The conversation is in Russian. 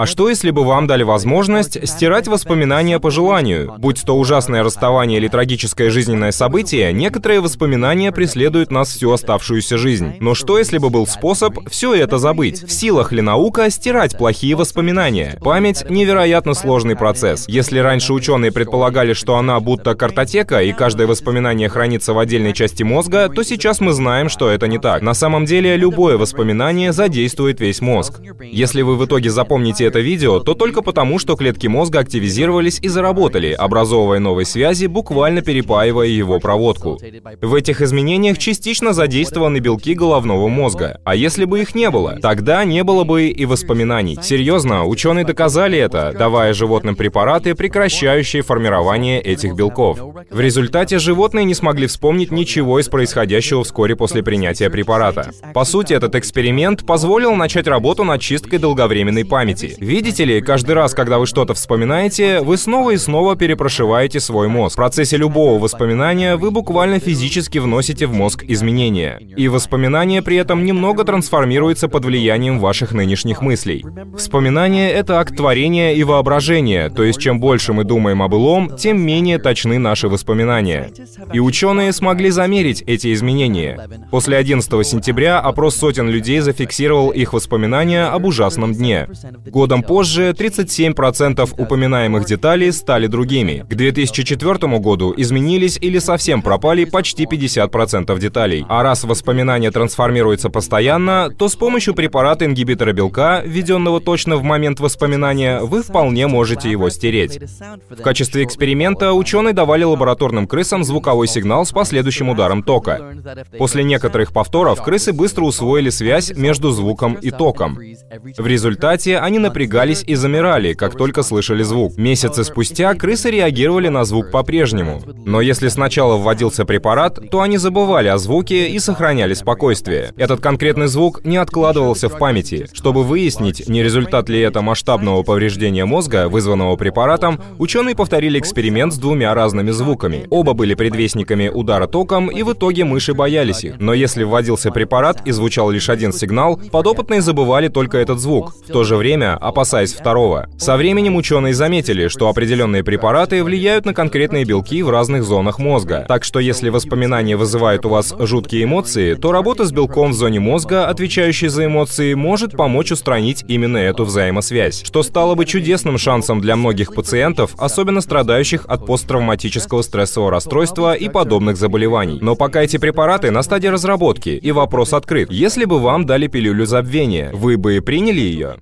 А что, если бы вам дали возможность стирать воспоминания по желанию? Будь то ужасное расставание или трагическое жизненное событие, некоторые воспоминания преследуют нас всю оставшуюся жизнь. Но что, если бы был способ все это забыть? В силах ли наука стирать плохие воспоминания? Память — невероятно сложный процесс. Если раньше ученые предполагали, что она будто картотека, и каждое воспоминание хранится в отдельной части мозга, то сейчас мы знаем, что это не так. На самом деле, любое воспоминание задействует весь мозг. Если вы в итоге запомните это видео, то только потому, что клетки мозга активизировались и заработали, образовывая новые связи, буквально перепаивая его проводку. В этих изменениях частично задействованы белки головного мозга. А если бы их не было, тогда не было бы и воспоминаний. Серьезно, ученые доказали это, давая животным препараты, прекращающие формирование этих белков. В результате животные не смогли вспомнить ничего из происходящего вскоре после принятия препарата. По сути, этот эксперимент позволил начать работу над чисткой долговременной памяти. Видите ли, каждый раз, когда вы что-то вспоминаете, вы снова и снова перепрошиваете свой мозг. В процессе любого воспоминания вы буквально физически вносите в мозг изменения. И воспоминание при этом немного трансформируется под влиянием ваших нынешних мыслей. Вспоминание — это акт творения и воображения, то есть чем больше мы думаем о былом, тем менее точны наши воспоминания. И ученые смогли замерить эти изменения. После 11 сентября опрос сотен людей зафиксировал их воспоминания об ужасном дне. Годом позже 37% упоминаемых деталей стали другими. К 2004 году изменились или совсем пропали почти 50% деталей. А раз воспоминания трансформируются постоянно, то с помощью препарата ингибитора белка, введенного точно в момент воспоминания, вы вполне можете его стереть. В качестве эксперимента ученые давали лабораторным крысам звуковой сигнал с последующим ударом тока. После некоторых повторов крысы быстро усвоили связь между звуком и током. В результате они напрягались и замирали, как только слышали звук. Месяцы спустя крысы реагировали на звук по-прежнему. Но если сначала вводился препарат, то они забывали о звуке и сохраняли спокойствие. Этот конкретный звук не откладывался в памяти. Чтобы выяснить, не результат ли это масштабного повреждения мозга, вызванного препаратом, ученые повторили эксперимент с двумя разными звуками. Оба были предвестниками удара током, и в итоге мыши боялись их. Но если вводился препарат и звучал лишь один сигнал, подопытные забывали только этот звук, в то же время опасаясь второго. Со временем ученые заметили, что определенные препараты влияют на конкретные белки в разных зонах мозга. Так что если воспоминания вызывают у вас жуткие эмоции, то работа с белком в зоне мозга, отвечающей за эмоции, может помочь устранить именно эту взаимосвязь, что стало бы чудесным шансом для многих пациентов, особенно страдающих от посттравматического стрессового расстройства и подобных заболеваний. Но пока эти препараты на стадии разработки, и вопрос открыт. Если бы вам дали пилюлю забвения, вы бы приняли ее?